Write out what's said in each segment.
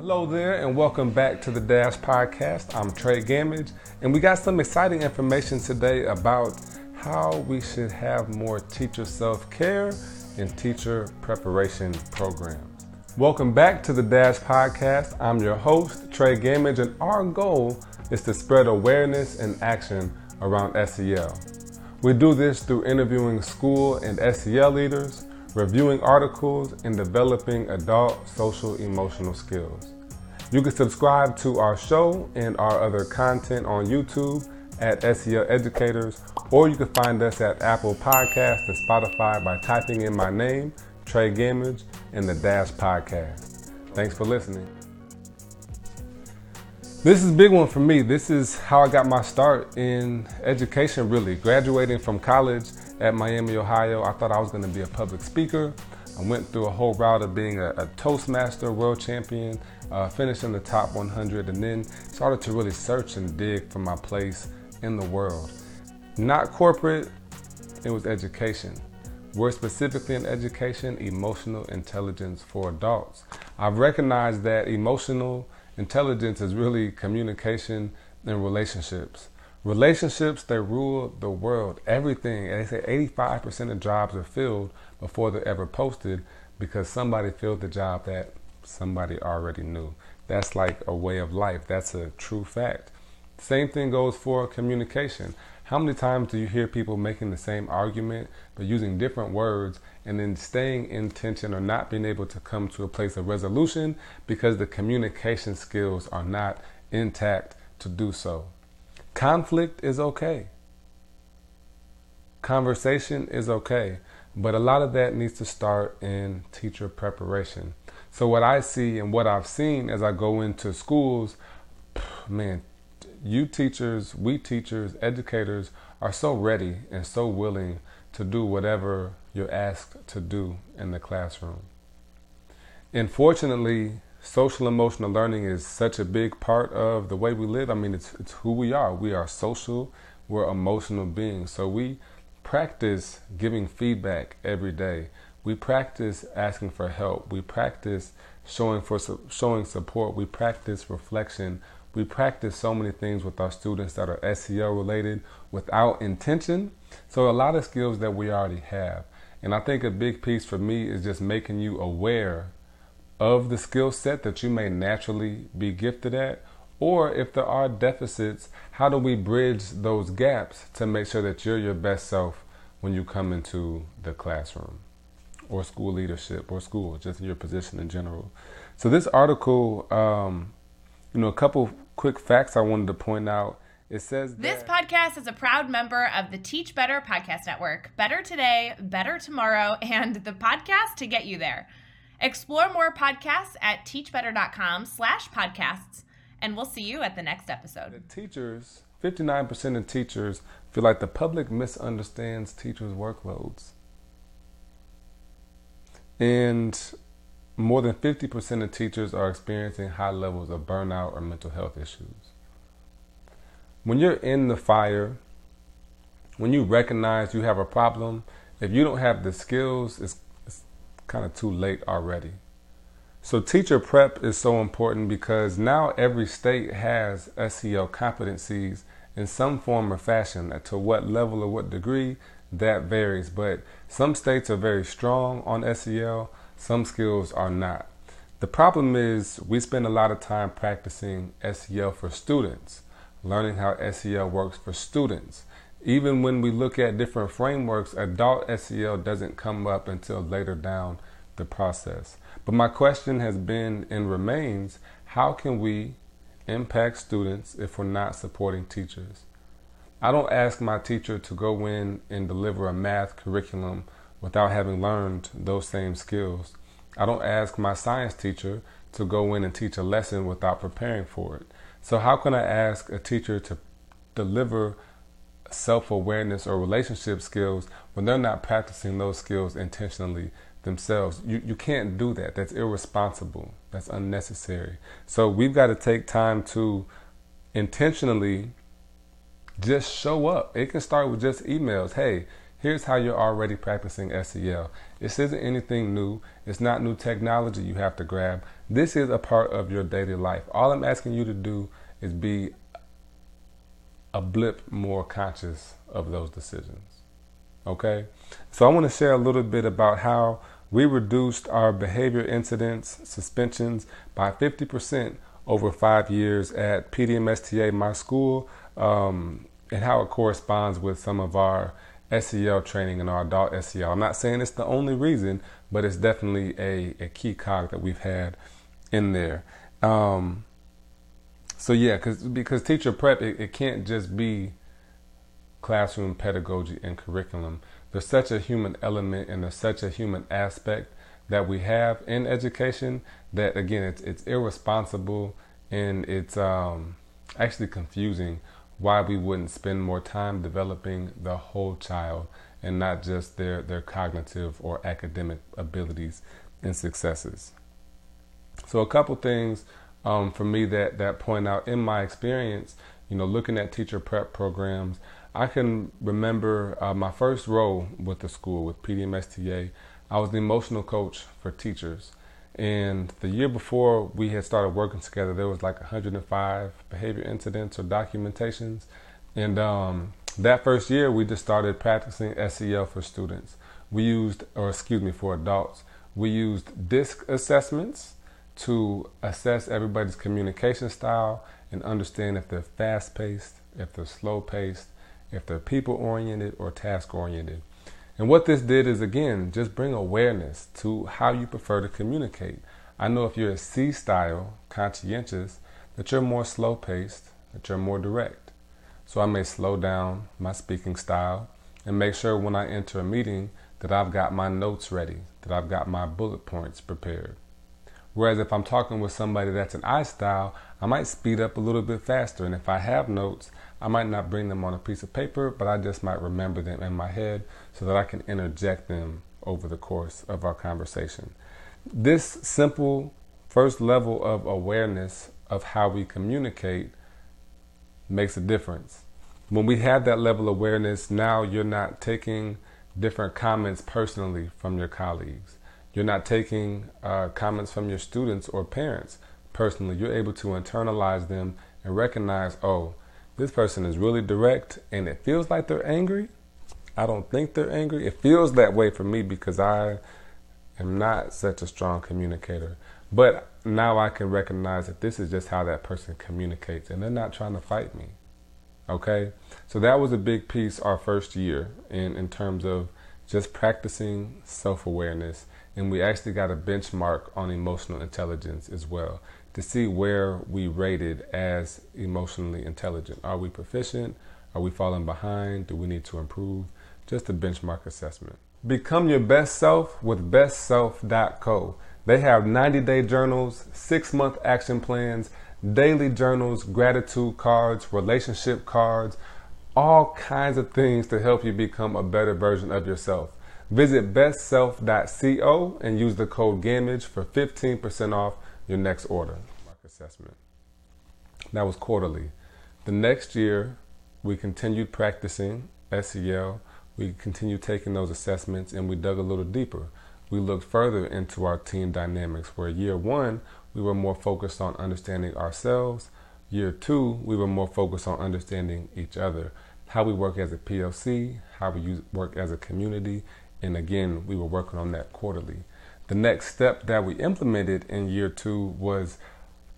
Hello there, and welcome back to the Dash Podcast. I'm Trey Gamage, and we got some exciting information today about how we should have more teacher self care and teacher preparation programs. Welcome back to the Dash Podcast. I'm your host, Trey Gamage, and our goal is to spread awareness and action around SEL. We do this through interviewing school and SEL leaders reviewing articles, and developing adult social emotional skills. You can subscribe to our show and our other content on YouTube at SEL Educators, or you can find us at Apple Podcasts and Spotify by typing in my name, Trey Gamage, and the Dash Podcast. Thanks for listening. This is a big one for me. This is how I got my start in education, really. Graduating from college at Miami, Ohio, I thought I was going to be a public speaker. I went through a whole route of being a, a Toastmaster world champion, uh, finished in the top 100, and then started to really search and dig for my place in the world. Not corporate, it was education. We're specifically in education, emotional intelligence for adults. I've recognized that emotional intelligence is really communication and relationships. Relationships, they rule the world. Everything, And they say 85% of jobs are filled before they're ever posted because somebody filled the job that somebody already knew. That's like a way of life. That's a true fact. Same thing goes for communication. How many times do you hear people making the same argument but using different words and then staying in tension or not being able to come to a place of resolution because the communication skills are not intact to do so? Conflict is okay. Conversation is okay. But a lot of that needs to start in teacher preparation. So, what I see and what I've seen as I go into schools, man, you teachers, we teachers, educators are so ready and so willing to do whatever you're asked to do in the classroom. Unfortunately, social emotional learning is such a big part of the way we live. I mean, it's, it's who we are. We are social, we're emotional beings. So we practice giving feedback every day. We practice asking for help. We practice showing for showing support. We practice reflection we practice so many things with our students that are SEL related without intention. So a lot of skills that we already have. And I think a big piece for me is just making you aware of the skill set that you may naturally be gifted at. Or if there are deficits, how do we bridge those gaps to make sure that you're your best self when you come into the classroom or school leadership or school, just in your position in general? So this article um, you know, a couple quick facts I wanted to point out. It says this podcast is a proud member of the Teach Better Podcast Network. Better today, better tomorrow, and the podcast to get you there. Explore more podcasts at teachbetter.com slash podcasts, and we'll see you at the next episode. The teachers, 59% of teachers feel like the public misunderstands teachers' workloads. And more than 50% of teachers are experiencing high levels of burnout or mental health issues. When you're in the fire, when you recognize you have a problem, if you don't have the skills, it's, it's kind of too late already. So, teacher prep is so important because now every state has SEL competencies in some form or fashion. To what level or what degree, that varies. But some states are very strong on SEL, some skills are not. The problem is we spend a lot of time practicing SEL for students, learning how SEL works for students. Even when we look at different frameworks, adult SEL doesn't come up until later down the process. But my question has been and remains how can we impact students if we're not supporting teachers? I don't ask my teacher to go in and deliver a math curriculum without having learned those same skills. I don't ask my science teacher to go in and teach a lesson without preparing for it. So, how can I ask a teacher to deliver self awareness or relationship skills when they're not practicing those skills intentionally themselves? You, you can't do that. That's irresponsible. That's unnecessary. So, we've got to take time to intentionally just show up. It can start with just emails. Hey, Here's how you're already practicing SEL. This isn't anything new. It's not new technology you have to grab. This is a part of your daily life. All I'm asking you to do is be a blip more conscious of those decisions. Okay? So I want to share a little bit about how we reduced our behavior incidents, suspensions by 50% over five years at PDMSTA, my school, um, and how it corresponds with some of our SEL training and our adult SEL. I'm not saying it's the only reason, but it's definitely a, a key cog that we've had in there. Um, so yeah, cause, because teacher prep, it, it can't just be classroom pedagogy and curriculum. There's such a human element and there's such a human aspect that we have in education that again it's it's irresponsible and it's um, actually confusing why we wouldn't spend more time developing the whole child and not just their their cognitive or academic abilities and successes. So a couple things um, for me that that point out in my experience, you know, looking at teacher prep programs, I can remember uh, my first role with the school with PDMSTA. I was the emotional coach for teachers. And the year before we had started working together, there was like 105 behavior incidents or documentations. And um, that first year, we just started practicing SEL for students. We used, or excuse me, for adults, we used DISC assessments to assess everybody's communication style and understand if they're fast paced, if they're slow paced, if they're people oriented or task oriented. And what this did is again, just bring awareness to how you prefer to communicate. I know if you're a C style, conscientious, that you're more slow paced, that you're more direct. So I may slow down my speaking style and make sure when I enter a meeting that I've got my notes ready, that I've got my bullet points prepared. Whereas if I'm talking with somebody that's an I style, I might speed up a little bit faster. And if I have notes, I might not bring them on a piece of paper, but I just might remember them in my head so that I can interject them over the course of our conversation. This simple first level of awareness of how we communicate makes a difference. When we have that level of awareness, now you're not taking different comments personally from your colleagues. You're not taking uh, comments from your students or parents personally. You're able to internalize them and recognize, oh, this person is really direct and it feels like they're angry. I don't think they're angry. It feels that way for me because I am not such a strong communicator. But now I can recognize that this is just how that person communicates and they're not trying to fight me. Okay? So that was a big piece our first year in, in terms of just practicing self awareness. And we actually got a benchmark on emotional intelligence as well to see where we rated as emotionally intelligent. Are we proficient? Are we falling behind? Do we need to improve? Just a benchmark assessment. Become your best self with bestself.co. They have 90 day journals, six month action plans, daily journals, gratitude cards, relationship cards, all kinds of things to help you become a better version of yourself. Visit bestself.co and use the code GAMAGE for 15% off your next order. Assessment. That was quarterly. The next year, we continued practicing SEL. We continued taking those assessments and we dug a little deeper. We looked further into our team dynamics, where year one, we were more focused on understanding ourselves. Year two, we were more focused on understanding each other, how we work as a PLC, how we use, work as a community, and again, we were working on that quarterly. The next step that we implemented in year two was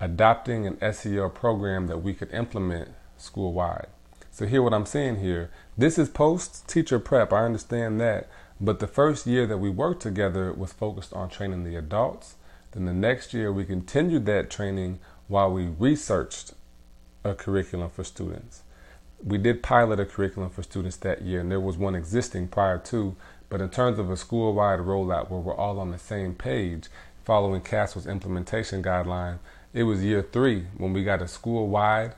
adopting an SEL program that we could implement school wide. So, hear what I'm saying here. This is post teacher prep, I understand that. But the first year that we worked together was focused on training the adults. Then the next year, we continued that training while we researched a curriculum for students. We did pilot a curriculum for students that year, and there was one existing prior to, but in terms of a school wide rollout where we're all on the same page, following CASEL's implementation guideline, it was year three when we got a school wide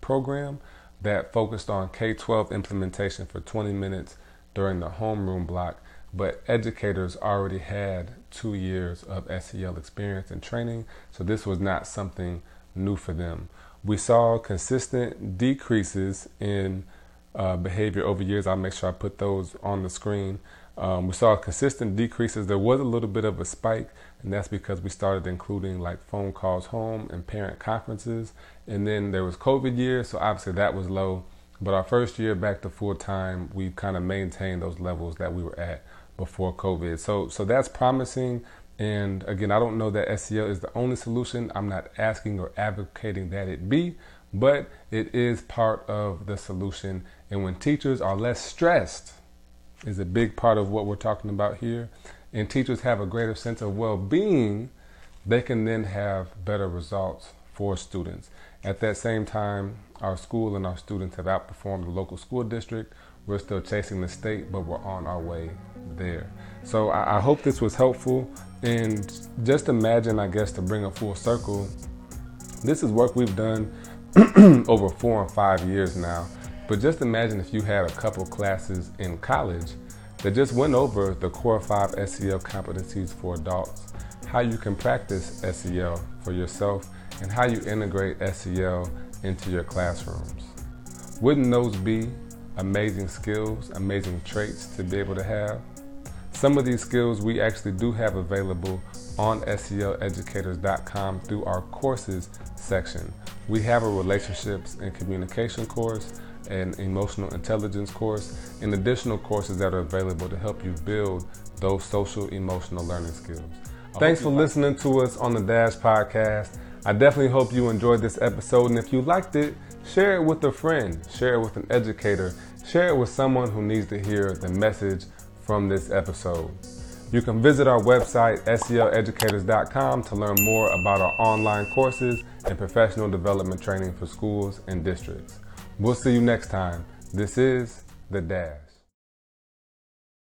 program that focused on K 12 implementation for 20 minutes during the homeroom block. But educators already had two years of SEL experience and training, so this was not something new for them. We saw consistent decreases in uh, behavior over years. I'll make sure I put those on the screen. Um, we saw consistent decreases. There was a little bit of a spike, and that's because we started including like phone calls home and parent conferences. And then there was COVID year, so obviously that was low. But our first year back to full time, we kind of maintained those levels that we were at before COVID. So so that's promising. And again, I don't know that SEL is the only solution. I'm not asking or advocating that it be, but it is part of the solution. And when teachers are less stressed, is a big part of what we're talking about here. And teachers have a greater sense of well being, they can then have better results for students. At that same time, our school and our students have outperformed the local school district. We're still chasing the state, but we're on our way there. So I, I hope this was helpful. And just imagine, I guess, to bring a full circle, this is work we've done over four and five years now. But just imagine if you had a couple classes in college that just went over the core five SEL competencies for adults, how you can practice SEL for yourself, and how you integrate SEL into your classrooms. Wouldn't those be amazing skills, amazing traits to be able to have? Some of these skills we actually do have available on SELeducators.com through our courses section. We have a relationships and communication course, an emotional intelligence course, and additional courses that are available to help you build those social emotional learning skills. Thanks for listening to us on the Dash Podcast. I definitely hope you enjoyed this episode, and if you liked it, share it with a friend, share it with an educator, share it with someone who needs to hear the message from this episode. You can visit our website, SELeducators.com, to learn more about our online courses and professional development training for schools and districts. We'll see you next time. This is The Dash.